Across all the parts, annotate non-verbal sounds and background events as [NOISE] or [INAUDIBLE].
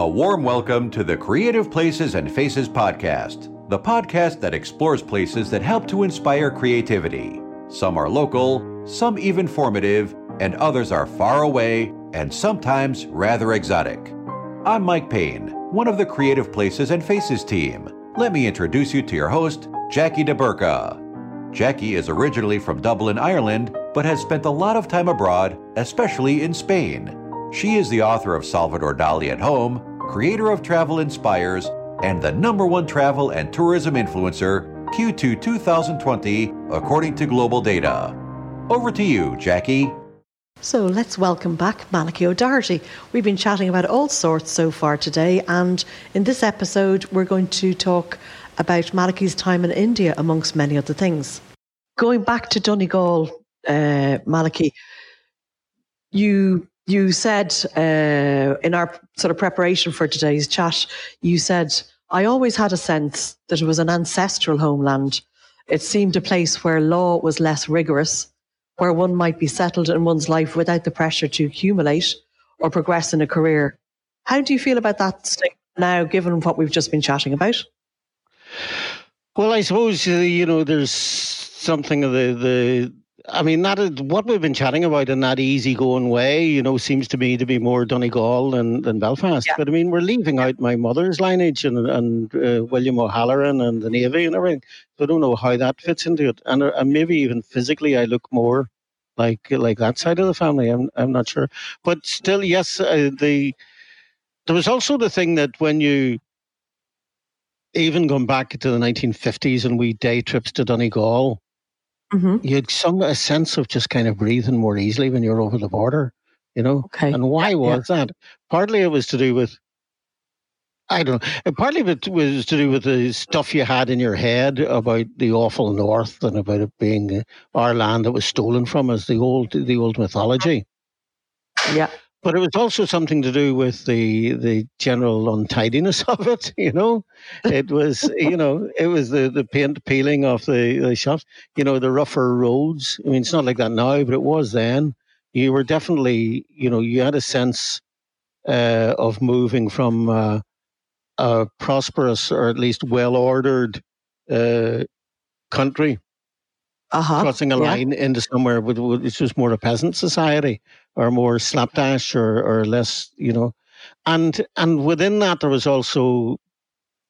A warm welcome to the Creative Places and Faces podcast, the podcast that explores places that help to inspire creativity. Some are local, some even formative, and others are far away and sometimes rather exotic. I'm Mike Payne, one of the Creative Places and Faces team. Let me introduce you to your host, Jackie De Burca. Jackie is originally from Dublin, Ireland, but has spent a lot of time abroad, especially in Spain. She is the author of Salvador Dali at Home, creator of Travel Inspires, and the number one travel and tourism influencer, Q2 2020, according to global data. Over to you, Jackie. So let's welcome back Malachy O'Doherty. We've been chatting about all sorts so far today, and in this episode, we're going to talk about Malachy's time in India, amongst many other things. Going back to Donegal, uh, you you said uh, in our sort of preparation for today's chat, you said, I always had a sense that it was an ancestral homeland. It seemed a place where law was less rigorous, where one might be settled in one's life without the pressure to accumulate or progress in a career. How do you feel about that statement now, given what we've just been chatting about? Well, I suppose, uh, you know, there's something of the, the I mean, that is what we've been chatting about in that easygoing way, you know, seems to me to be more Donegal than, than Belfast. Yeah. But I mean, we're leaving out my mother's lineage and, and uh, William O'Halloran and the Navy and everything. So I don't know how that fits into it. And, uh, and maybe even physically, I look more like like that side of the family. I'm I'm not sure, but still, yes. Uh, the there was also the thing that when you even going back to the 1950s and we day trips to Donegal mm-hmm. you had some a sense of just kind of breathing more easily when you're over the border, you know. Okay. And why was yeah. that? Partly it was to do with I don't know. Partly it was to do with the stuff you had in your head about the awful North and about it being our land that was stolen from us, the old the old mythology. Yeah but it was also something to do with the the general untidiness [LAUGHS] of it. You know, it was you know it was the the paint peeling off the, the shops. You know, the rougher roads. I mean, it's not like that now, but it was then. You were definitely you know you had a sense uh, of moving from uh, a prosperous or at least well ordered uh, country uh-huh. crossing a yeah. line into somewhere which was more a peasant society or more slapdash or, or less, you know. And and within that there was also,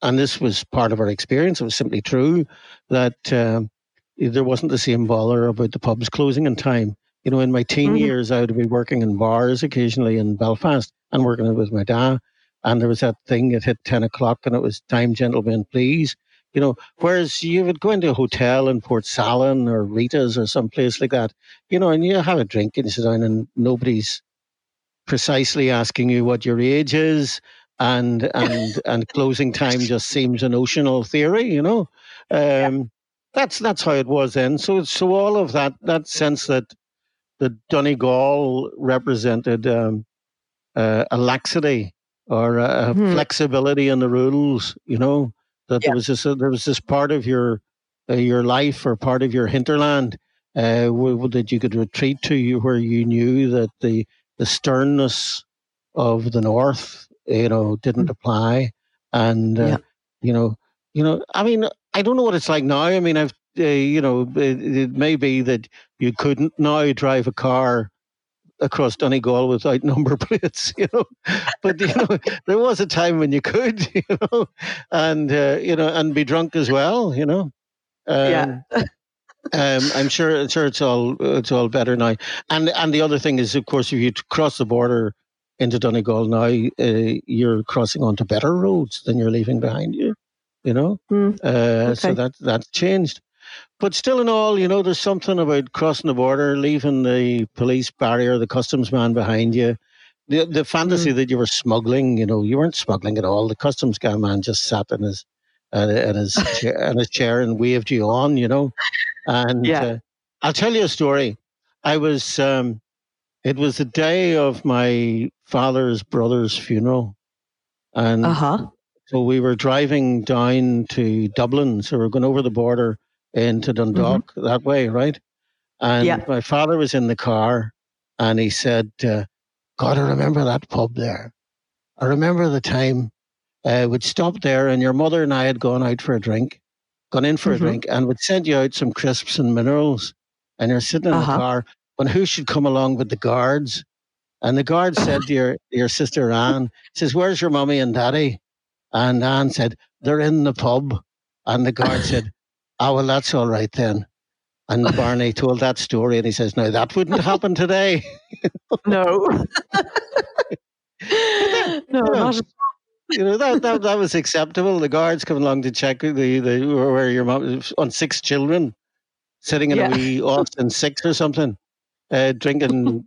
and this was part of our experience. It was simply true that um, there wasn't the same bother about the pubs closing in time. You know, in my teen mm-hmm. years, I would be working in bars occasionally in Belfast and working with my dad. And there was that thing, it hit 10 o'clock and it was time, gentlemen, please. You know, whereas you would go into a hotel in Portsalon or Rita's or some place like that, you know, and you have a drink and you sit down and nobody's precisely asking you what your age is and [LAUGHS] and and closing time just seems a notional theory, you know. Um, yeah. That's that's how it was then. So so all of that that sense that the Donegal represented um, uh, a laxity or a, hmm. flexibility in the rules, you know, that yeah. there was this uh, there was this part of your uh, your life or part of your hinterland uh, that you could retreat to, you where you knew that the the sternness of the north, you know, didn't mm. apply, and uh, yeah. you know, you know, I mean, I don't know what it's like now. I mean, I've uh, you know, it, it may be that you couldn't now drive a car across Donegal without number [LAUGHS] plates, you know. But you know, [LAUGHS] there was a time when you could, [LAUGHS] you know, and uh, you know, and be drunk as well, you know. Um, yeah. um, I'm sure, sure it's all it's all better now. And and the other thing is, of course, if you cross the border into Donegal now, uh, you're crossing onto better roads than you're leaving behind you. You know, mm. uh, okay. so that that's changed. But still, in all, you know, there's something about crossing the border, leaving the police barrier, the customs man behind you. The, the fantasy mm. that you were smuggling, you know, you weren't smuggling at all. The customs guy man just sat in his uh, in his [LAUGHS] chair, in his chair and waved you on, you know. And yeah. Uh, I'll tell you a story. I was, um, it was the day of my father's brother's funeral, and uh-huh. so we were driving down to Dublin. So we we're going over the border into Dundalk mm-hmm. that way, right? And yeah. my father was in the car and he said, uh, God, I remember that pub there. I remember the time uh, would stop there, and your mother and I had gone out for a drink, gone in for mm-hmm. a drink, and would send you out some crisps and minerals. And you're sitting in uh-huh. the car when who should come along with the guards? And the guard [LAUGHS] said to your, your sister Anne, says, Where's your mummy and daddy? And Anne said, They're in the pub. And the guard said, Oh, well, that's all right then. And [LAUGHS] Barney told that story and he says, No, that wouldn't happen today. [LAUGHS] no. no, not you know that, that that was acceptable. The guards come along to check the, the where your mom on six children sitting in yeah. a wee Austin six or something, uh, drinking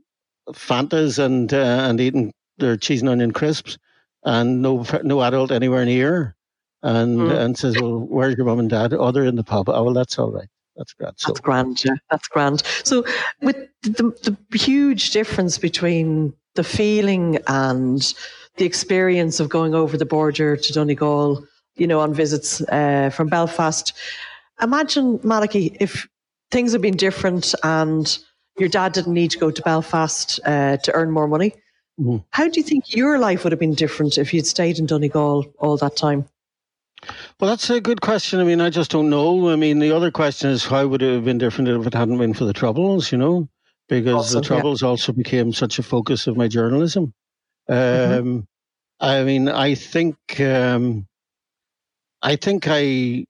Fantas and uh, and eating their cheese and onion crisps, and no no adult anywhere near, and mm. and says, "Well, where's your mum and dad? Oh, they're in the pub. Oh, well, that's all right. That's grand. So, that's grand. Yeah, that's grand. So, with the the huge difference between the feeling and the experience of going over the border to Donegal, you know, on visits uh, from Belfast. Imagine, Malachy, if things had been different and your dad didn't need to go to Belfast uh, to earn more money. Mm-hmm. How do you think your life would have been different if you'd stayed in Donegal all that time? Well, that's a good question. I mean, I just don't know. I mean, the other question is how would it have been different if it hadn't been for the Troubles, you know? Because awesome, the Troubles yeah. also became such a focus of my journalism. Mm-hmm. Um, mm-hmm. I mean, I think, um, I think I,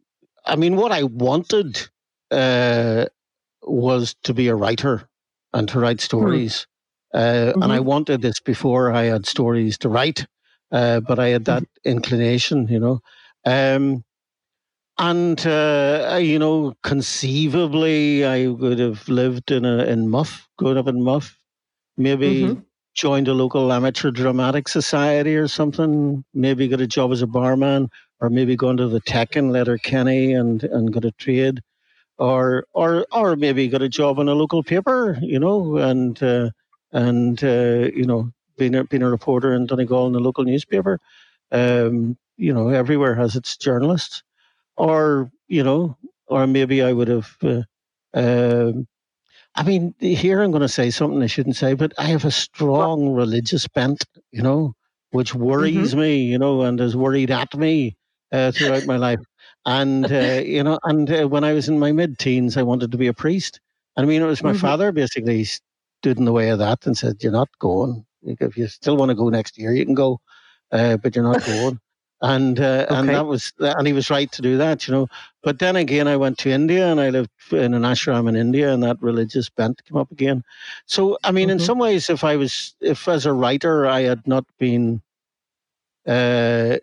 I mean, what I wanted uh, was to be a writer and to write hmm. stories. Mm. Uh, mm-hmm. And I mm-hmm. wanted this before I had stories to write, uh, but I had that mm-hmm. inclination, you know. Um, and uh, you know, conceivably, I would have lived in a in Muff, grown up in Muff, maybe mm-hmm. joined a local amateur dramatic society or something. Maybe got a job as a barman, or maybe gone to the Tech and in Letterkenny and and got a trade or or or maybe got a job in a local paper, you know, and uh, and uh, you know, being a, being a reporter in Donegal in a local newspaper. Um, you know, everywhere has its journalists, or you know, or maybe I would have. Uh, um, I mean, here I'm going to say something I shouldn't say, but I have a strong religious bent, you know, which worries mm-hmm. me, you know, and has worried at me uh, throughout my life. And, uh, [LAUGHS] you know, and uh, when I was in my mid teens, I wanted to be a priest. And I mean, it was my mm-hmm. father basically stood in the way of that and said, You're not going. If you still want to go next year, you can go, uh, but you're not going. And uh, okay. and that was and he was right to do that, you know. But then again, I went to India and I lived in an ashram in India, and that religious bent came up again. So I mean, mm-hmm. in some ways, if I was if as a writer I had not been uh,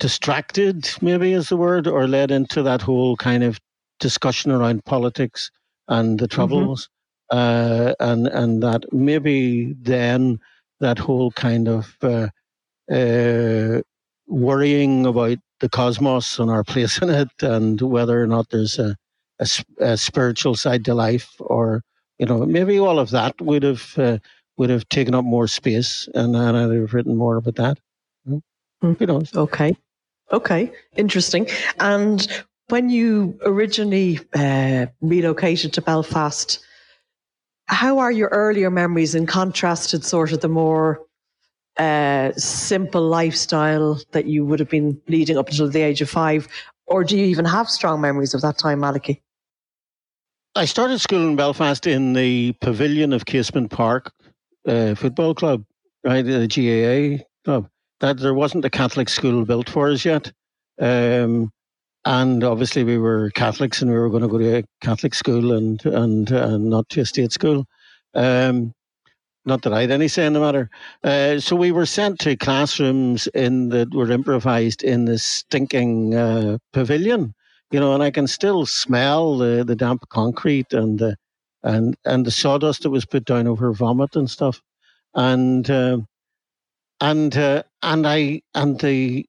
distracted, maybe is the word, or led into that whole kind of discussion around politics and the mm-hmm. troubles, mm-hmm. uh, and and that maybe then that whole kind of uh, uh, worrying about the cosmos and our [LAUGHS] place in it, and whether or not there's a, a, a spiritual side to life, or you know, maybe all of that would have uh, would have taken up more space, and, and I'd have written more about that. Mm. Who knows? Okay. Okay. Interesting. And when you originally uh, relocated to Belfast, how are your earlier memories in contrast to sort of the more uh, simple lifestyle that you would have been leading up until the age of five? Or do you even have strong memories of that time, Malachy? I started school in Belfast in the pavilion of Casement Park uh, Football Club, right, the GAA club that there wasn't a Catholic school built for us yet. Um, and obviously we were Catholics and we were going to go to a Catholic school and and, and not to a state school. Um, not that I had any say in the matter. Uh, so we were sent to classrooms in that were improvised in this stinking uh, pavilion, you know, and I can still smell the, the damp concrete and the and and the sawdust that was put down over vomit and stuff. And uh, and uh, and I and the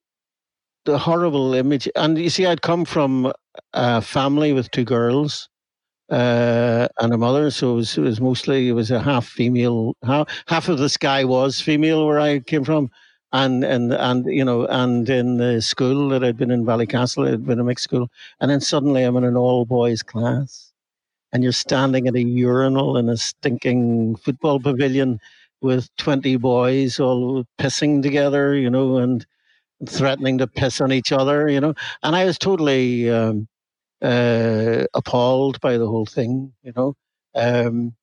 the horrible image. And you see, I'd come from a family with two girls uh, and a mother, so it was, it was mostly it was a half female. Half, half of the sky was female where I came from, and and and you know, and in the school that I'd been in Ballycastle, it had been a mixed school, and then suddenly I'm in an all boys class, and you're standing at a urinal in a stinking football pavilion with 20 boys all pissing together, you know, and threatening to piss on each other, you know. And I was totally um, uh, appalled by the whole thing, you know. Um,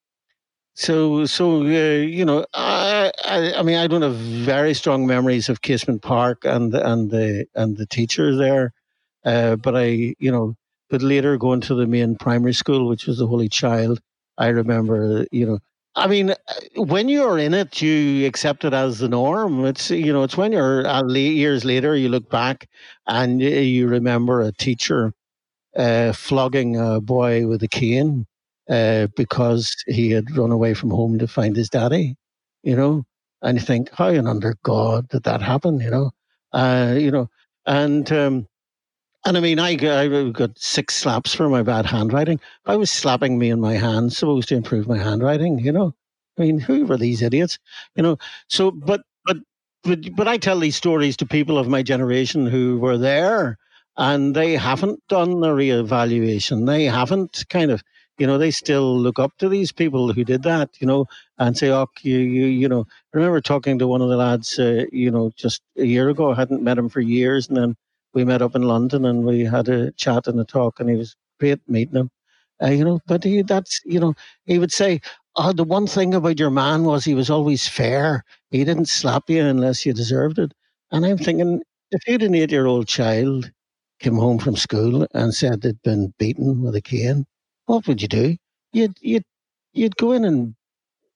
so, so uh, you know, I, I, I, mean, I don't have very strong memories of Casement Park and and the and the teachers there, uh, but I, you know, but later going to the main primary school, which was the Holy Child, I remember, you know, I mean, when you're in it, you accept it as the norm. It's you know, it's when you're uh, years later, you look back and you remember a teacher uh, flogging a boy with a cane uh, because he had run away from home to find his daddy. You know, and you think, how and under God did that happen? You know, uh, you know, and um, and I mean, I, I got six slaps for my bad handwriting. I was slapping me in my hand, supposed to improve my handwriting, you know. I mean, who were these idiots? You know, so, but, but, but, but I tell these stories to people of my generation who were there and they haven't done the reevaluation. They haven't kind of, you know, they still look up to these people who did that, you know, and say, oh, you, you, you know, I remember talking to one of the lads, uh, you know, just a year ago. I hadn't met him for years. And then we met up in London and we had a chat and a talk, and he was great meeting him. Uh, you know, but he, that's you know, he would say, "Oh, the one thing about your man was he was always fair. He didn't slap you unless you deserved it." And I'm thinking, if you had an eight-year-old child came home from school and said they'd been beaten with a cane, what would you do? You'd you'd you'd go in and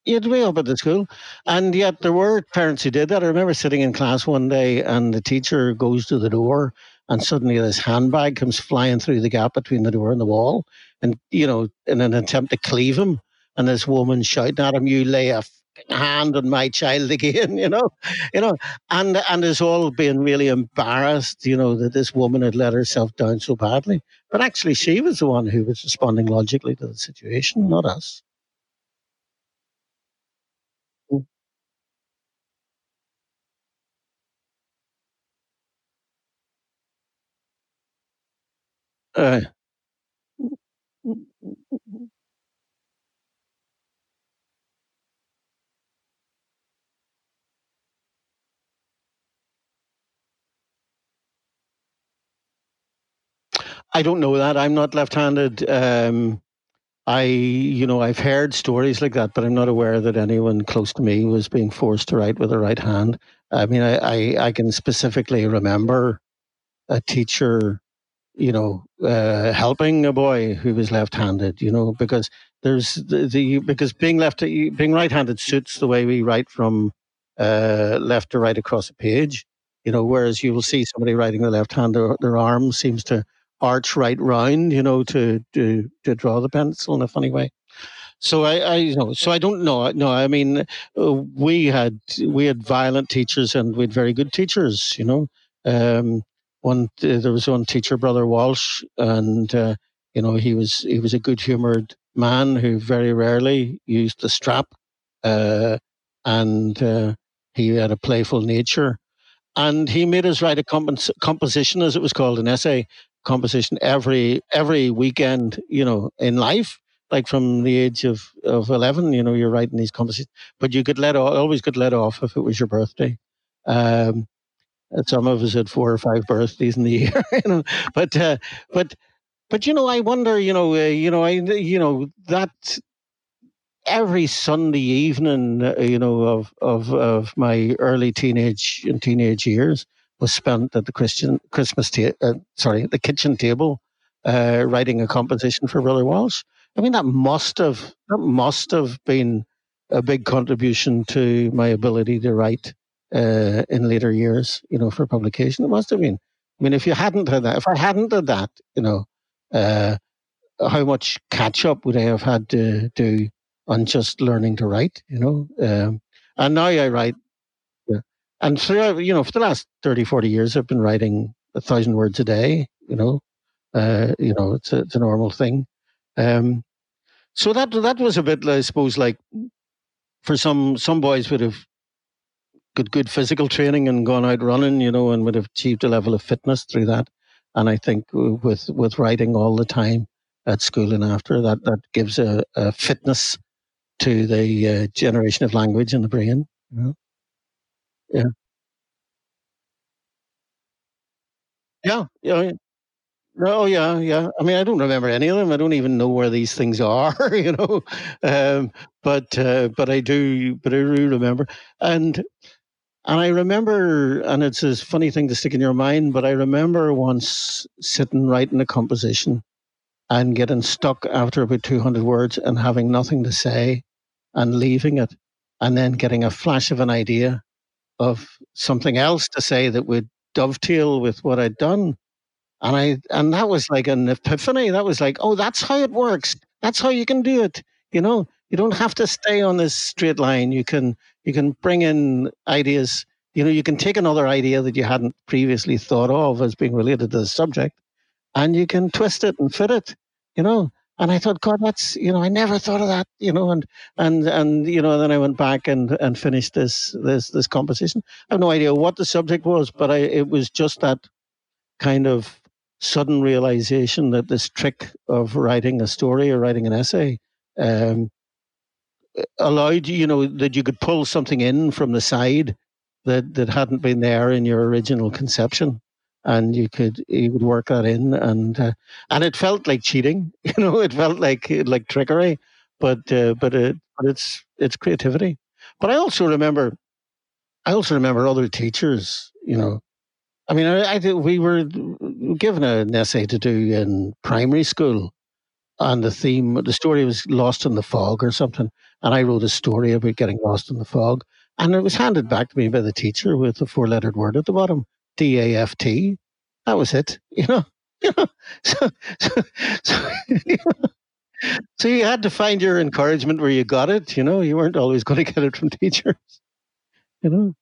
you'd way up at the school. And yet there were parents who did that. I remember sitting in class one day and the teacher goes to the door and suddenly this handbag comes flying through the gap between the door and the wall. And, you know, in an attempt to cleave him. And this woman shouting at him, You lay a hand on my child [LAUGHS] again, you know, you know, and and is all being really embarrassed, you know, that this woman had let herself down so badly. But actually, she was the one who was responding logically to the situation, not us. Uh, I don't know that. I'm not left-handed. Um, I, you know, I've heard stories like that, but I'm not aware that anyone close to me was being forced to write with a right hand. I mean, I, I, I can specifically remember a teacher you know, uh, helping a boy who was left-handed, you know, because there's the, the because being left being right-handed suits the way we write from uh, left to right across a page, you know, whereas you will see somebody writing the left hand, their, their arm seems to arch right round, you know, to to to draw the pencil in a funny way. So I, I you know, so I don't know. No, I mean, uh, we had we had violent teachers and we had very good teachers, you know. Um, one there was one teacher, Brother Walsh, and uh, you know he was he was a good humoured man who very rarely used the strap, uh, and uh, he had a playful nature, and he made us write a compos- composition, as it was called, an essay composition every every weekend, you know, in life. Like from the age of, of eleven, you know, you're writing these compositions, but you could let off, always could let off if it was your birthday. Um, some of us had four or five birthdays in the [LAUGHS] year, you know. But uh, but but you know, I wonder, you know, uh, you know, I you know that every Sunday evening, uh, you know, of of of my early teenage and teenage years was spent at the Christian Christmas ta- uh, sorry, the kitchen table, uh, writing a composition for Brother Walsh. I mean, that must have that must have been a big contribution to my ability to write uh, in later years, you know, for publication. It must have been. I mean, if you hadn't had that, if I hadn't had that, you know, uh, how much catch up would I have had to do on just learning to write, you know? Um, and now I write. And throughout, you know, for the last 30, 40 years, I've been writing a thousand words a day, you know, uh, you know, it's a, it's a normal thing. Um, so that, that was a bit, I suppose, like for some, some boys would have good good physical training and gone out running, you know, and would have achieved a level of fitness through that. And I think with with writing all the time at school and after that, that gives a, a fitness to the uh, generation of language in the brain. You know? Yeah. Yeah. Yeah. Oh yeah, yeah. I mean, I don't remember any of them. I don't even know where these things are, [LAUGHS] you know. Um, but uh, but I do, but I do remember, and and I remember, and it's a funny thing to stick in your mind. But I remember once sitting writing a composition and getting stuck after about two hundred words and having nothing to say, and leaving it, and then getting a flash of an idea of something else to say that would dovetail with what I'd done and I and that was like an epiphany. That was like, oh, that's how it works. That's how you can do it. You know, you don't have to stay on this straight line. You can you can bring in ideas. You know, you can take another idea that you hadn't previously thought of as being related to the subject, and you can twist it and fit it. You know, and I thought, God, that's you know, I never thought of that. You know, and and and you know, then I went back and and finished this this this composition. I have no idea what the subject was, but I it was just that kind of sudden realization that this trick of writing a story or writing an essay um, allowed you know that you could pull something in from the side that that hadn't been there in your original conception and you could you would work that in and uh, and it felt like cheating [LAUGHS] you know it felt like like trickery but uh, but it but it's it's creativity. But i also remember i also remember other teachers you know. I mean, I, I we were given an essay to do in primary school, and the theme, the story was lost in the fog or something, and I wrote a story about getting lost in the fog, and it was handed back to me by the teacher with a four-lettered word at the bottom, D A F T. That was it, you know. [LAUGHS] So, so, so, you know, so you had to find your encouragement where you got it. You know, you weren't always going to get it from [LAUGHS] teachers. You know.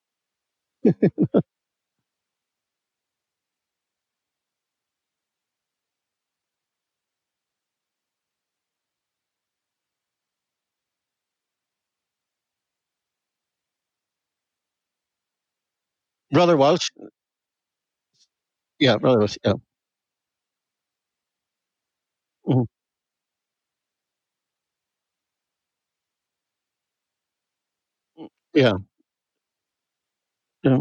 Brother Welsh. Yeah, Brother Welsh. Yeah. hmm Yeah. Yeah.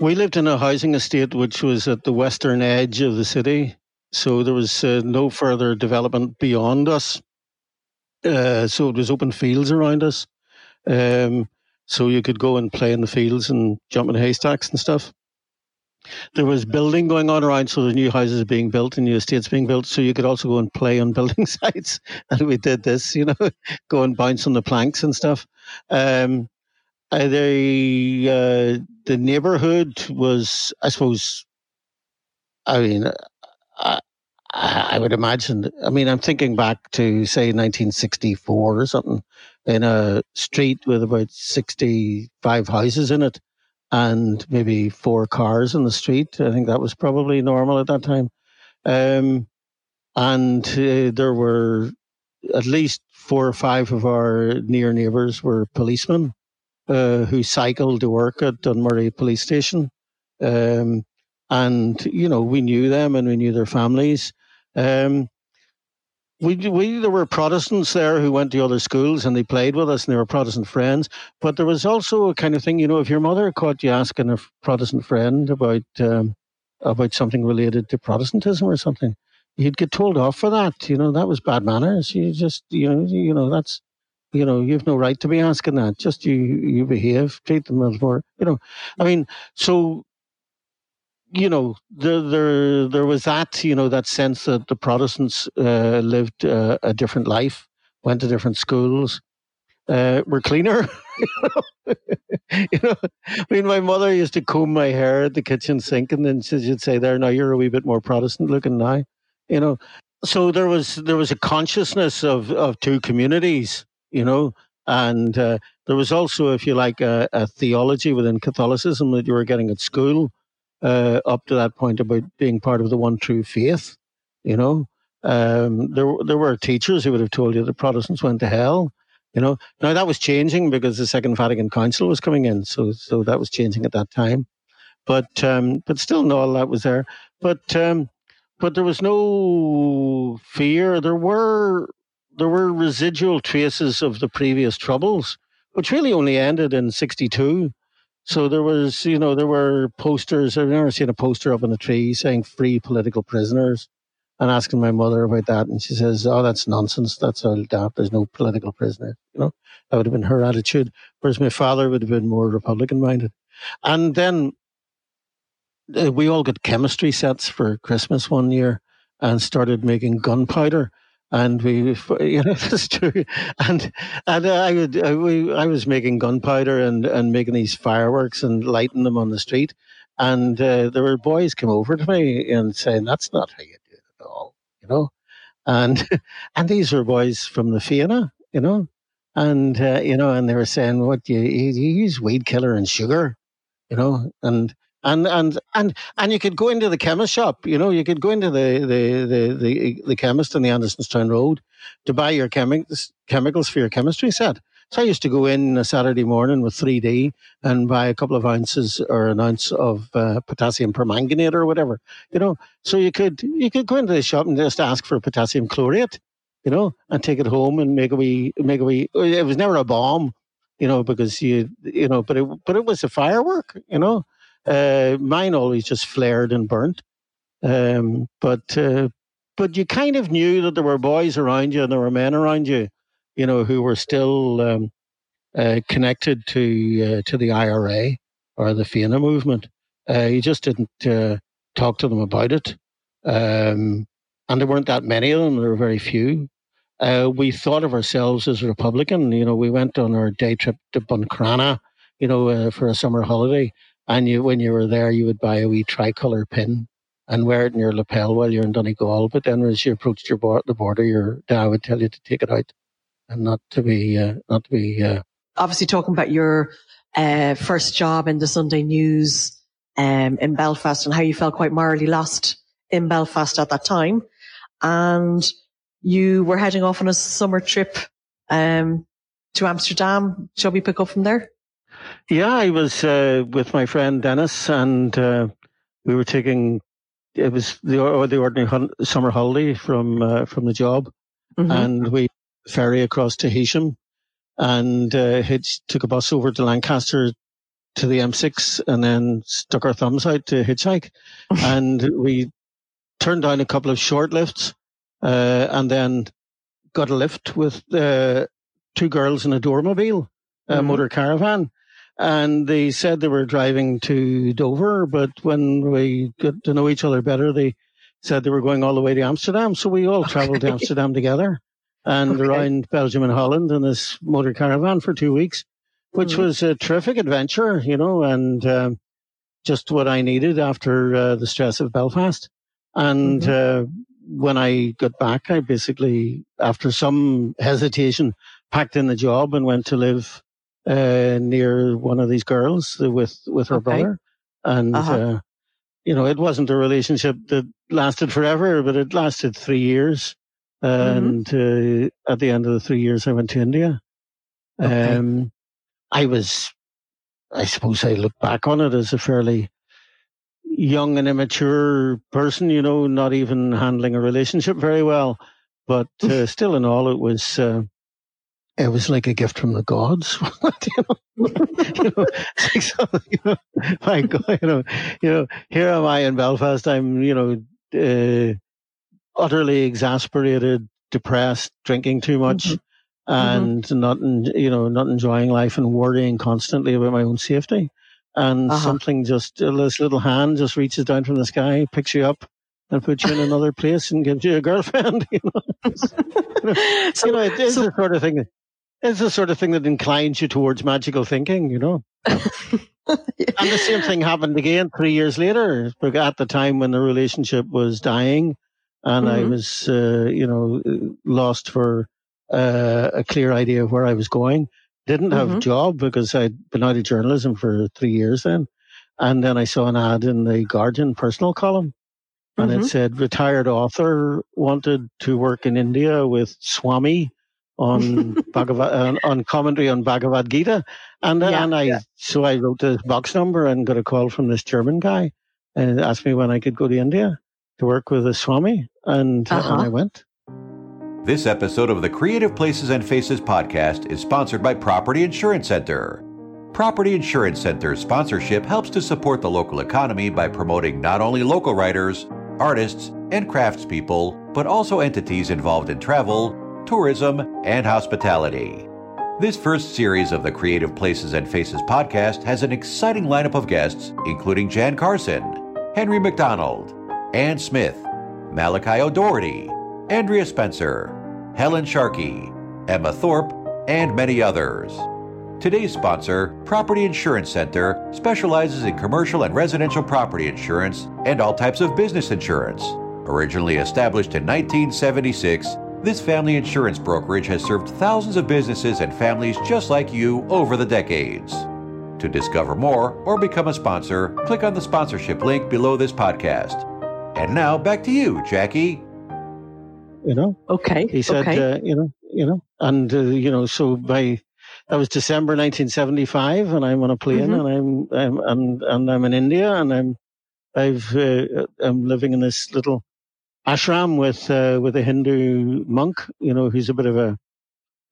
We lived in a housing estate which was at the western edge of the city, so there was uh, no further development beyond us. Uh, so it was open fields around us. Um, so you could go and play in the fields and jump in haystacks and stuff. There was building going on around, so the new houses being built and new estates being built. So you could also go and play on [LAUGHS] building sites, and we did this, you know, [LAUGHS] go and bounce on the planks and stuff. Um, uh, the uh, the neighborhood was, I suppose, I mean, uh, I would imagine. I mean, I'm thinking back to say 1964 or something, in a street with about 65 houses in it, and maybe four cars in the street. I think that was probably normal at that time. Um, and uh, there were at least four or five of our near neighbours were policemen uh, who cycled to work at Dunmurry Police Station. Um, and, you know, we knew them and we knew their families. Um, we, we there were Protestants there who went to other schools and they played with us and they were Protestant friends. But there was also a kind of thing, you know, if your mother caught you asking a Protestant friend about um, about something related to Protestantism or something, you'd get told off for that. You know, that was bad manners. You just, you know, you know, that's, you know, you've no right to be asking that. Just you, you behave, treat them as more, you know. I mean, so you know, there, there, there was that, you know, that sense that the Protestants uh, lived uh, a different life, went to different schools, uh, were cleaner. [LAUGHS] you know, I mean, my mother used to comb my hair at the kitchen sink, and then she'd say, "There, now you're a wee bit more Protestant looking now." You know, so there was there was a consciousness of of two communities. You know, and uh, there was also, if you like, a, a theology within Catholicism that you were getting at school uh, up to that point about being part of the one true faith. You know, um, there there were teachers who would have told you the Protestants went to hell. You know, now that was changing because the Second Vatican Council was coming in, so so that was changing at that time. but um, but still, no, all that was there. But um, but there was no fear. There were there were residual traces of the previous troubles, which really only ended in '62. So there was, you know, there were posters. I've never seen a poster up on a tree saying "Free political prisoners," and asking my mother about that, and she says, "Oh, that's nonsense. That's all daft. There's no political prisoner." You know, that would have been her attitude. Whereas my father would have been more Republican minded. And then uh, we all got chemistry sets for Christmas one year and started making gunpowder. And we, [LAUGHS] you know, [LAUGHS] that's true. And and I would, I, we, I was making gunpowder and and making these fireworks and lighting them on the street. And uh, there were boys come over to me and saying, "That's not how you do it at all," you know. And [LAUGHS] and these were boys from the Fianna, you know, and uh, you know, and they were saying, "What you, you use weed killer and sugar," you know, and and and and and you could go into the chemist shop. You know, you could go into the the the the, the chemist in the Andersonstown Road to buy your chemicals chemicals for your chemistry set. So I used to go in a Saturday morning with 3D and buy a couple of ounces or an ounce of uh, potassium permanganate or whatever. You know, so you could you could go into the shop and just ask for potassium chlorate. You know, and take it home and make a wee make a wee. It was never a bomb, you know, because you you know, but it but it was a firework. You know, uh, mine always just flared and burnt. Um, but uh, but you kind of knew that there were boys around you and there were men around you, you know, who were still um, uh, connected to uh, to the IRA or the Fianna movement. Uh, you just didn't uh, talk to them about it, um, and there weren't that many of them. There were very few. we thought of ourselves as Republican. You know, we went on our day trip to Buncrana, you know, for a summer holiday and you, when you were there, you would buy a wee tricolour pin and wear it in your lapel while you're in Donegal. But then as you approached your the border, your dad would tell you to take it out and not to be, uh, not to be. Uh... Obviously, talking about your uh, first job in the Sunday News um, in Belfast and how you felt quite morally lost in Belfast at that time, and you were heading off on a summer trip um, to Amsterdam. Shall we pick up from there? Yeah, I was uh, with my friend Dennis, and uh, we were taking. It was the or the ordinary summer holiday from uh, from the job, mm-hmm. and we ferry across to Heysham, and uh, hitch, took a bus over to Lancaster to the M6, and then stuck our thumbs out to hitchhike, [LAUGHS] and we turned down a couple of short lifts, uh, and then got a lift with uh, two girls in a Dormobile, a mm-hmm. motor caravan and they said they were driving to Dover, but when we got to know each other better, they said they were going all the way to Amsterdam. So we all okay. traveled to Amsterdam together and okay. around Belgium and Holland in this motor caravan for two weeks, which mm was a terrific adventure, you know, and um, just what I needed after uh, the stress of Belfast. And mm-hmm. uh, when I got back, I basically, after some hesitation, packed in the job and went to live uh, near one of these girls with with her okay. brother, and uh-huh. uh, you know it wasn't a relationship that lasted forever, but it lasted three years. Mm-hmm. And mm-hmm. uh, at the end of the three years, I went to India. Okay. Um, I was, I suppose, I look back on it as a fairly young and immature person. You know, not even handling a relationship very well, but uh, still, in all, it was uh, it was like a gift from the gods. [LAUGHS] you, know, you, know, so, you know, my God, you know, you know, here am I in Belfast. I'm, you know, uh, utterly exasperated, depressed, drinking too much, mm-hmm. and mm-hmm. not, you know, not enjoying life and worrying constantly about my own safety. And uh-huh. something just, this little hand just reaches down from the sky, picks you up, and puts you in another place and gives you a girlfriend. [LAUGHS] You know, [LAUGHS] you know, so, you know it is so, the sort of thing. It's the sort of thing that inclines you towards magical thinking, you know. [LAUGHS] and the same thing happened again three years later, at the time when the relationship was dying, and mm-hmm. I was, uh, you know, lost for uh, a clear idea of where I was going. Didn't have mm-hmm. a job because I'd been out of journalism for three years then, and then I saw an ad in the Guardian personal column, and mm-hmm. it said retired author wanted to work in India with Swami on [LAUGHS] Bhagavad, on, on commentary on Bhagavad Gita, and Yeah, and I yeah. so I wrote the box number and got a call from this German guy and asked me when I could go to India to work with a Swami, and, Uh-huh. and I went. This episode of the Creative Places and Faces podcast is sponsored by Property Insurance Center. Property Insurance Center's sponsorship helps to support the local economy by promoting not only local writers, artists, and craftspeople, but also entities involved in travel, tourism, and hospitality. This first series of the Creative Places and Faces podcast has an exciting lineup of guests, including Jan Carson, Henry McDonald, Ann Smith, Malachy O'Doherty, Andrea Spencer, Helen Sharkey, Emma Thorpe, and many others. Today's sponsor, Property Insurance Center, specializes in commercial and residential property insurance and all types of business insurance. Originally established in 1976, this family insurance brokerage has served thousands of businesses and families just like you over the decades. To discover more or become a sponsor, click on the sponsorship link below this podcast. And now back to you, Jackie. You know, Okay. he said, okay. uh, you know, you know, and uh, you know, so by that was December 1975, and I'm on a plane, Mhm. and I'm, I'm and and I'm in India, and I'm I've uh, I'm living in this little ashram with uh, with a Hindu monk, you know, who's a bit of a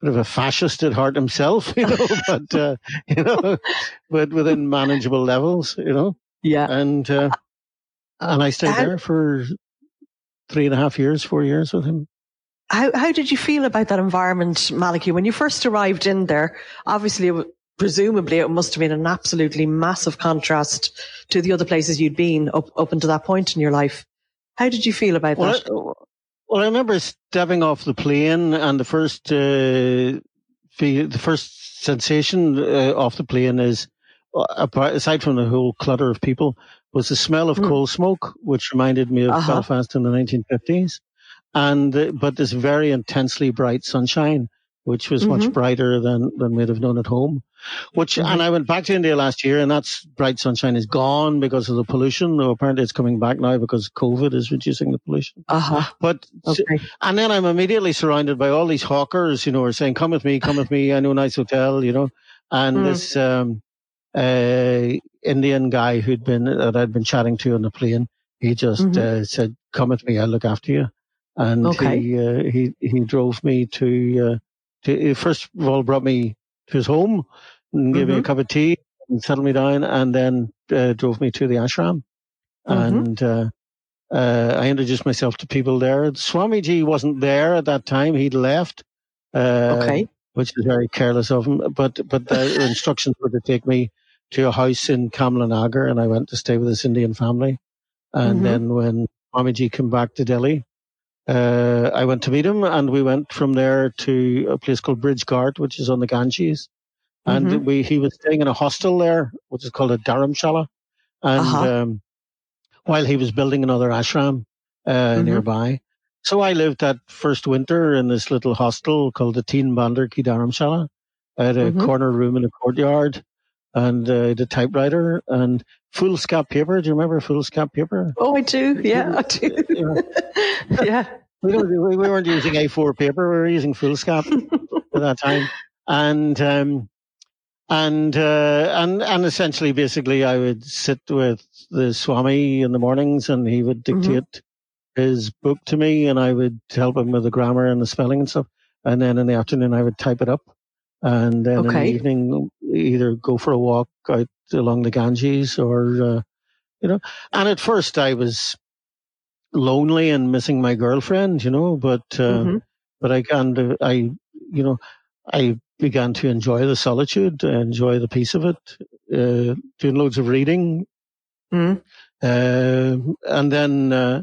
bit of a fascist at heart himself, [LAUGHS] you know, but uh, you know, but within manageable levels, you know, yeah. and uh, and I stayed How- there for three and a half years, four years with him. How how did you feel about that environment, Malachy, when you first arrived in there? Obviously, it presumably, it must have been an absolutely massive contrast to the other places you'd been up up until that point in your life. How did you feel about Well, that? I, well, I remember stepping off the plane, and the first uh, fe- the first sensation uh, off the plane is, uh, aside from the whole clutter of people, was the smell of Mm. coal smoke, which reminded me of Uh-huh. Belfast in the 1950s, and uh, but this very intensely bright sunshine, which was much Mhm. brighter than than we'd have known at home. Which, Mhm. and I went back to India last year, and that's bright sunshine is gone because of the pollution. Though apparently it's coming back now because COVID is reducing the pollution. Uh huh. But Okay. and then I'm immediately surrounded by all these hawkers, you know, are saying, "Come with me, come with me. I know a nice hotel," you know. And Mm. this um, uh, Indian guy who'd been that I'd been chatting to on the plane, he just Mhm. uh, said, "Come with me. I'll look after you." And Okay. he uh, he he drove me to uh, to he first of all brought me to his home and gave me a Mhm. cup of tea and settled me down, and then uh, drove me to the ashram. Mhm. And uh, uh, I introduced myself to people there. Swamiji wasn't there at that time; he'd left. Uh, Okay. which is very careless of him. But but the [LAUGHS] instructions were to take me to a house in Kamlanagar, and I went to stay with this Indian family. And Mhm. then when Swamiji came back to Delhi, uh, I went to meet him, and we went from there to a place called Brij Ghat, which is on the Ganges. And Mhm. we he was staying in a hostel there, which is called a Dharamshala. And Uh-huh. um, while he was building another ashram uh, Mhm. nearby. So I lived that first winter in this little hostel called the Teen Bander Ki Dharamshala. I had a Mhm. corner room in the courtyard and uh, a typewriter and foolscap paper. Do you remember foolscap paper? Oh, I do. Yeah, I do. Yeah. [LAUGHS] yeah. We, don't, we we weren't using A4 paper, we were using foolscap [LAUGHS] at that time. And um, and uh, and and essentially, basically, I would sit with the Swami in the mornings, and he would Mhm. dictate his book to me, and I would help him with the grammar and the spelling and stuff. And then in the afternoon, I would type it up, and then in the evening, either go for a walk out along the Ganges, or uh, you know. And at first, I was lonely and missing my girlfriend, you know, but uh, Mhm. but I can do, I you know I began to enjoy the solitude, enjoy the peace of it, uh, doing loads of reading, Mm. uh, and then uh,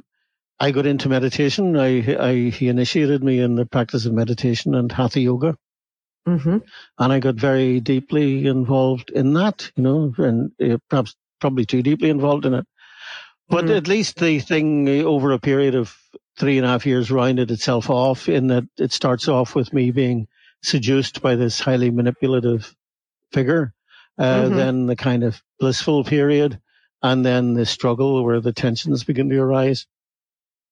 I got into meditation. I, I he initiated me in the practice of meditation and hatha yoga, Mhm. and I got very deeply involved in that, you know, and uh, perhaps probably too deeply involved in it. But Mhm. at least the thing uh, over a period of three and a half years rounded itself off in that it starts off with me being seduced by this highly manipulative figure, uh, Mhm. then the kind of blissful period, and then the struggle where the tensions begin to arise.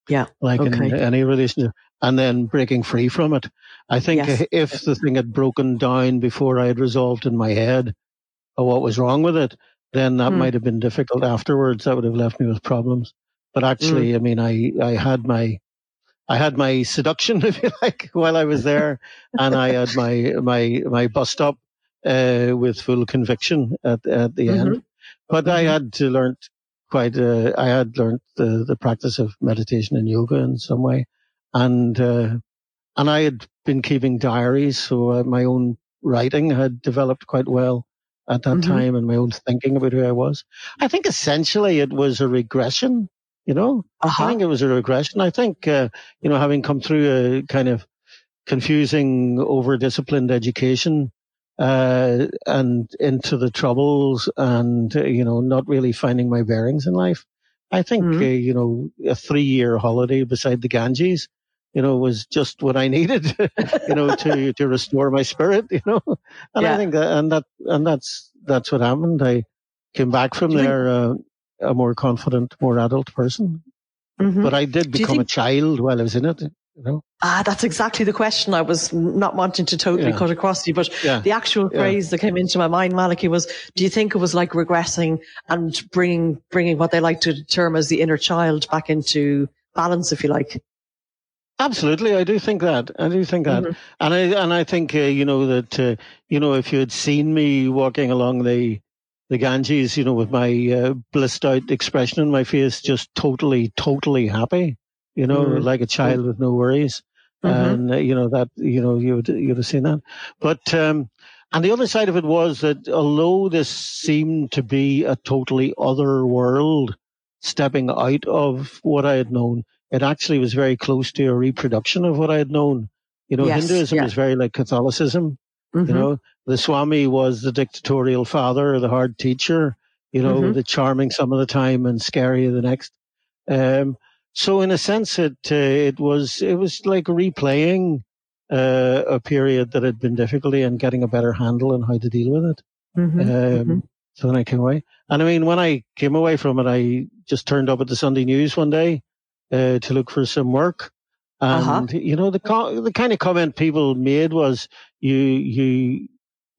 Yeah. Like okay. in any relationship, and then breaking free from it. I think Yes. if the thing had broken down before I had resolved in my head what was wrong with it, then that Hmm. might have been difficult afterwards. That would have left me with problems. But actually, Hmm. I mean, I, I had my, I had my seduction, [LAUGHS] if you like, while I was there, and I had my my my bust up uh, with full conviction at at the end. But I Mhm. had to learn quite. Uh, I had learned the the practice of meditation and yoga in some way, and uh, and I had been keeping diaries, so uh, my own writing had developed quite well at that Mhm. time, and my own thinking about who I was. I think essentially it was a regression. You know, I Uh-huh. think it was a regression. I think, uh, you know, having come through a kind of confusing, over disciplined education, uh, and into the troubles and, uh, you know, not really finding my bearings in life. I think, Mhm. uh, you know, a three year holiday beside the Ganges, you know, was just what I needed, [LAUGHS] you know, to, to restore my spirit, you know, and Yeah. I think that, and that, and that's, that's what happened. I came back from Do there, uh, a more confident, more adult person. Mhm. But I did become a child while I was in it. You know, Ah, that's exactly the question. I was not wanting to totally Yeah. cut across you, but yeah, the actual phrase that came into my mind, Malachy, was: Do you think it was like regressing and bringing bringing what they like to term as the inner child back into balance, if you like? Absolutely. I do think that. I do think that, Mhm. and I and I think uh, you know that uh, you know if you had seen me walking along the the Ganges, you know, with my uh, blissed out expression on my face, just totally, totally happy, you know, Mhm. like a child with no worries. Mhm. and uh, you know that you know you would you'd have seen that but um and the other side of it was that although this seemed to be a totally other world stepping out of what i had known it actually was very close to a reproduction of what i had known you know Yes, hinduism yeah. is very like catholicism Mhm. you know the swami was the dictatorial father the hard teacher you know Mhm. the charming some of the time and scary the next um so in a sense it uh, it was it was like replaying uh, a period that had been difficulty and getting a better handle on how to deal with it Mhm. um, Mhm. so then I came away and I mean when I came away from it I just turned up at the Sunday News one day uh, to look for some work and Uh-huh. you know the co- the kind of comment people made was you you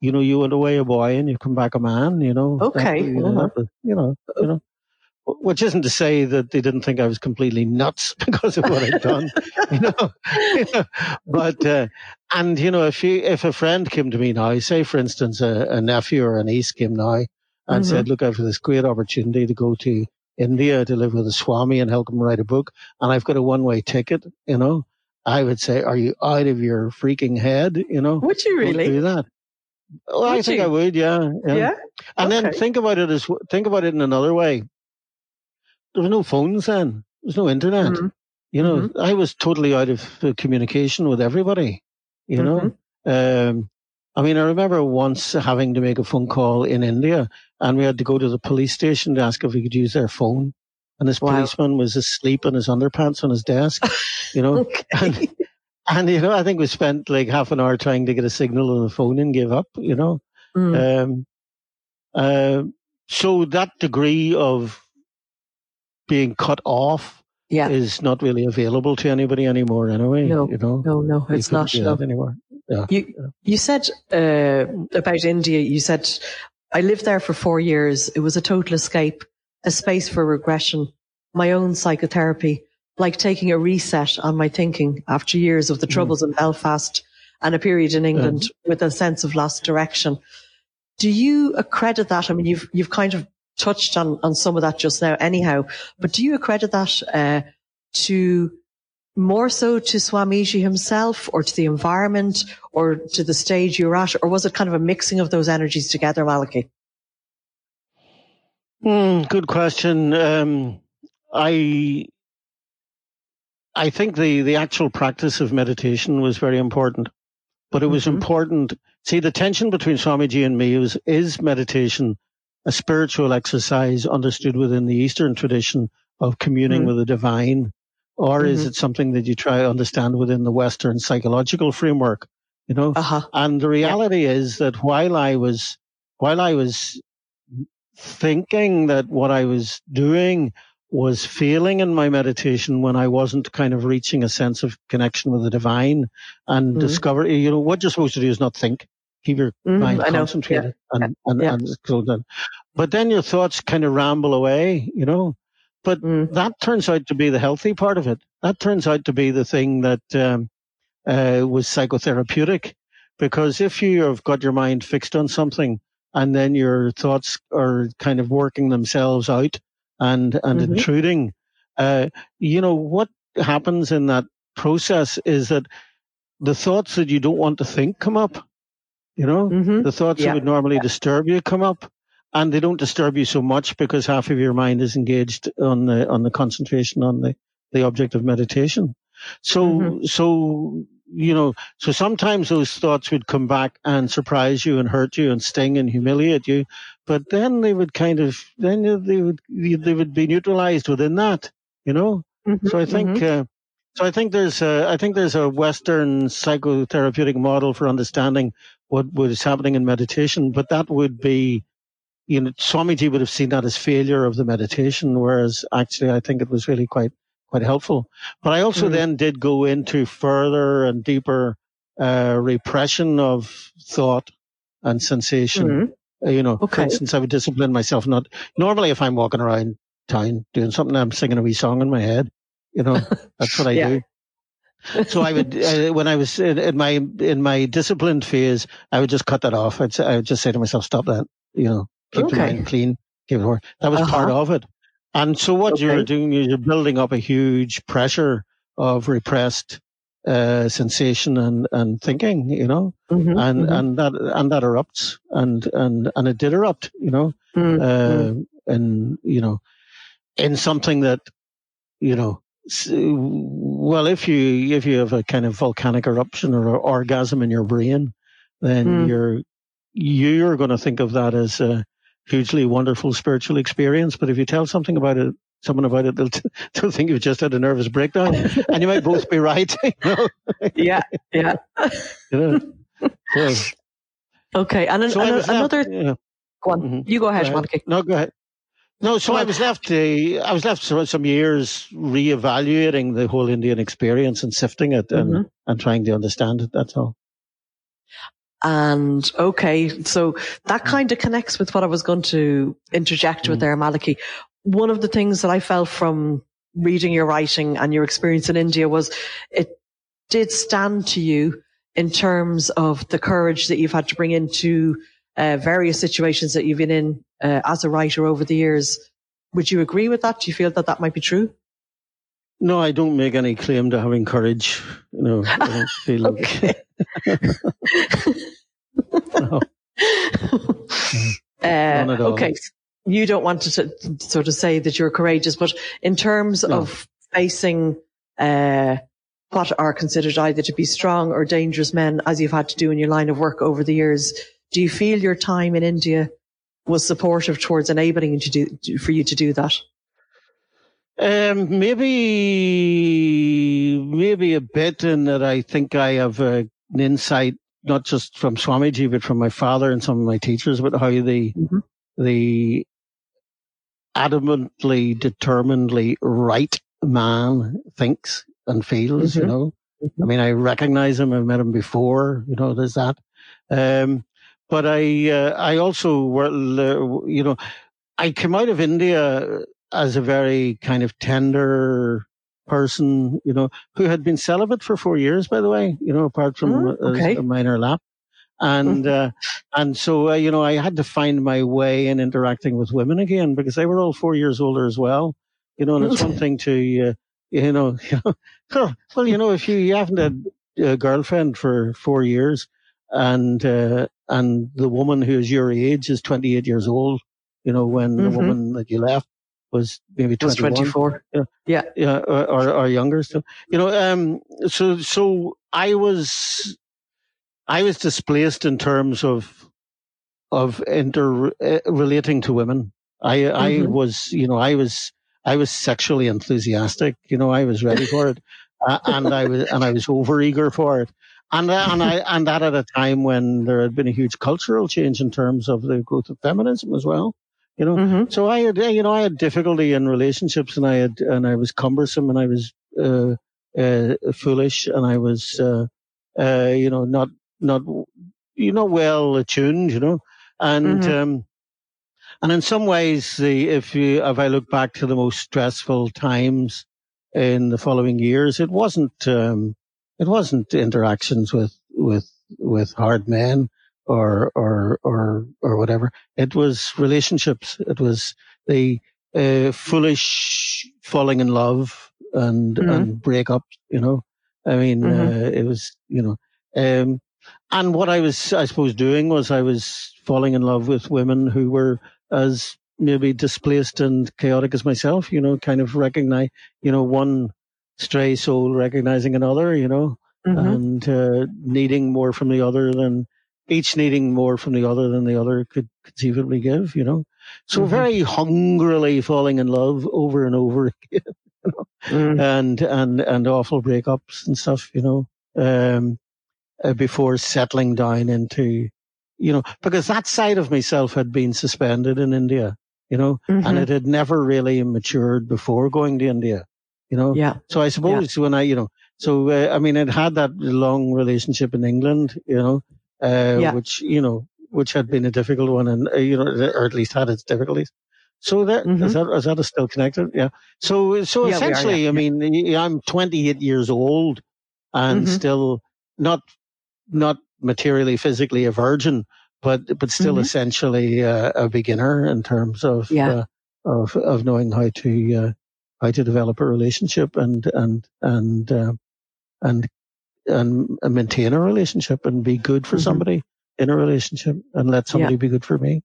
you know you went away a boy and you come back a man you know That- Okay, you know, uh-huh. that you know you know which isn't to say that they didn't think I was completely nuts [LAUGHS] because of what I'd done, [LAUGHS] you know. [LAUGHS] You know, But uh, and you know, if you if a friend came to me now, say for instance a, a nephew or a niece came now and Mhm. said, "Look, I've got this great opportunity to go to India to live with a Swami and help him write a book, and I've got a one way ticket," you know, I would say, "Are you out of your freaking head?" You know, Would you really? do that? Well, I think you? I would, yeah, Yeah. and then think about it as think about it in another way. There was no phones then. There was no internet. Mhm. You know, Mm-hmm. I was totally out of communication with everybody. You Mm-hmm. know, um, I mean, I remember once having to make a phone call in India, and we had to go to the police station to ask if we could use their phone. And this Wow. policeman was asleep in his underpants on his desk. You know, [LAUGHS] Okay. [LAUGHS] and you know, I think we spent like half an hour trying to get a signal on the phone and gave up. You know. Mm. Um, uh, so that degree of being cut off Yeah. is not really available to anybody anymore anyway. No, you know, No, no, it's not. No. anymore. You you said uh, about India. You said I lived there for four years. It was a total escape, a space for regression, my own psychotherapy, like taking a reset on my thinking after years of the Mm. troubles in Belfast and a period in England with a sense of lost direction. Do you accredit that? I mean, you've you've kind of touched on on some of that just now, anyhow. But do you accredit that uh, to more so to Swamiji himself or to the environment or to the stage you're at? Or was it kind of a mixing of those energies together, Malachy? Hmm, good question. Um, I I think the the actual practice of meditation was very important, but it was Mhm. important. See, the tension between Swamiji and me was is meditation a spiritual exercise understood within the Eastern tradition of communing Mhm. with the divine, or is Mhm. it something that you try to understand within the Western psychological framework? You know, Uh huh. and the reality is that while I was, while I was thinking that what I was doing was failing in my meditation when I wasn't kind of reaching a sense of connection with the divine and mm-hmm. discover, you know, what you're supposed to do is not think, keep your mm-hmm, mind concentrated yeah. and, and, yeah. and but then your thoughts kind of ramble away, you know, but mm. that turns out to be the healthy part of it. That turns out to be the thing that, um, uh, was psychotherapeutic because if you have got your mind fixed on something and then your thoughts are kind of working themselves out and and mm-hmm. intruding. Uh, you know what happens in that process is that the thoughts that you don't want to think come up. You know, mm-hmm. the thoughts yeah. that would normally yeah. disturb you come up, and they don't disturb you so much because half of your mind is engaged on the on the concentration on the the object of meditation. So mm-hmm. so you know, so sometimes those thoughts would come back and surprise you and hurt you and sting and humiliate you, but then they would kind of, then they would, they would be neutralized within that, you know? Mm-hmm, so I think, mm-hmm. uh, so I think there's a, I think there's a Western psychotherapeutic model for understanding what was happening in meditation, but that would be, you know, Swamiji would have seen that as failure of the meditation, whereas actually I think it was really quite quite helpful. But I also mm-hmm. then did go into further and deeper uh, repression of thought and sensation. Mm-hmm. Uh, you know, okay. for instance, I would discipline myself. Not normally if I'm walking around town doing something, I'm singing a wee song in my head. You know, that's what I [LAUGHS] yeah. do. so I would, uh, [LAUGHS] when I was in, in, my in my disciplined phase, I would just cut that off. I'd, say, I would just say to myself, "Stop that." You know, keep okay. your mind clean, keep it work. That was uh-huh. part of it. And so what okay. you're doing is you're building up a huge pressure of repressed uh, sensation and, and thinking, you know, mm-hmm, and mm-hmm. and that and that erupts, and and and it did erupt, you know, mm-hmm. uh, and you know, in something that, you know, well, if you if you have a kind of volcanic eruption or orgasm in your brain, then mm. you're you're going to think of that as a hugely wonderful spiritual experience. But if you tell something about it, someone about it, they'll, t- [LAUGHS] they'll think you've just had a nervous breakdown, and you might both be right. [LAUGHS] You know? Yeah, yeah. [LAUGHS] you know? Okay, and, an, so and another. Left, yeah. Go on, mm-hmm. you go ahead, go ahead. No, go ahead. No, so I was left. Uh, I was left some years re-evaluating the whole Indian experience and sifting it and, mm-hmm. and trying to understand it. That's all. And okay, so that mm. kind of connects with what I was going to interject mm. with there, Malachy. One of the things that I felt from reading your writing and your experience in India was it did stand to you in terms of the courage that you've had to bring into uh, various situations that you've been in uh, as a writer over the years. Would you agree with that? Do you feel that that might be true? No, I don't make any claim to having courage. You know, I don't [LAUGHS] feel okay. No. [LAUGHS] uh, okay. You don't want to sort of say that you're courageous, but in terms no. of facing uh, what are considered either to be strong or dangerous men, as you've had to do in your line of work over the years, do you feel your time in India was supportive towards enabling you to do for you to do that? Um, maybe, maybe a bit in that I think I have a, an insight, not just from Swamiji, but from my father and some of my teachers about how the, mm-hmm. the adamantly, determinedly right man thinks and feels, mm-hmm. you know. Mm-hmm. I mean, I recognize him. I've met him before, you know, there's that. Um, but I, uh, I also, were, you know, I came out of India as a very kind of tender person, you know, who had been celibate for four years, by the way, you know, apart from mm, okay. a, a, minor lap. And, mm. uh, and so, uh, you know, I had to find my way in interacting with women again because they were all four years older as well, you know, and it's one thing to, uh, you know, [LAUGHS] you know, well, you know, if you, you haven't had a girlfriend for four years and, uh, and the woman who is your age is 28 years old, you know, when mm-hmm. the woman that you left was maybe 24. Yeah. Yeah. yeah or, or, younger. So, you know, um, so, so I was, I was displaced in terms of, of inter uh, relating to women. I, mm-hmm. I was, you know, I was, I was sexually enthusiastic. You know, I was ready for it. uh, and I was, and I was over eager for it. And, uh, and I, [LAUGHS] and that at a time when there had been a huge cultural change in terms of the growth of feminism as well You know, mm-hmm. so I had, you know, I had difficulty in relationships, and I had, and I was cumbersome, and I was uh, uh, foolish, and I was, uh, uh you know, not, not, you know, well attuned, you know, and mm-hmm. um, and in some ways, the if you if I look back to the most stressful times in the following years, it wasn't um, it wasn't interactions with with with hard men or or or or whatever. It was relationships. It was the uh, foolish falling in love and mm-hmm. and breakup. You know, I mean, mm-hmm. uh, it was you know, um, and what I was I suppose doing was I was falling in love with women who were as maybe displaced and chaotic as myself. You know, kind of recognize you know one stray soul recognizing another. You know. Mm-hmm. And uh, needing more from the other than each needing more from the other than the other could conceivably give, you know. So mm-hmm. very hungrily falling in love over and over [LAUGHS] again, you know? mm. and and and awful breakups and stuff, you know, um, uh, before settling down into, you know, because that side of myself had been suspended in India, you know, mm-hmm. and it had never really matured before going to India, you know. Yeah. So I suppose yeah. when I, you know, so uh, I mean, it had that long relationship in England, you know, uh, yeah. which you know, which had been a difficult one, and uh, you know, or at least had its difficulties. So that mm-hmm. is that is that still connected? Yeah. So so yeah, essentially, are, yeah. I mean, I'm 28 years old and mm-hmm. still not not materially physically a virgin, but but still mm-hmm. essentially uh, a beginner in terms of yeah. Uh, of of knowing how to uh, how to develop a relationship and and and uh, and and maintain a relationship and be good for mm-hmm. somebody in a relationship and let somebody yeah. be good for me.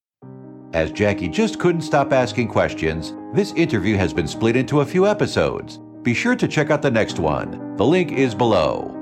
As Jackie just couldn't stop asking questions, this interview has been split into a few episodes. Be sure to check out the next one. The link is below.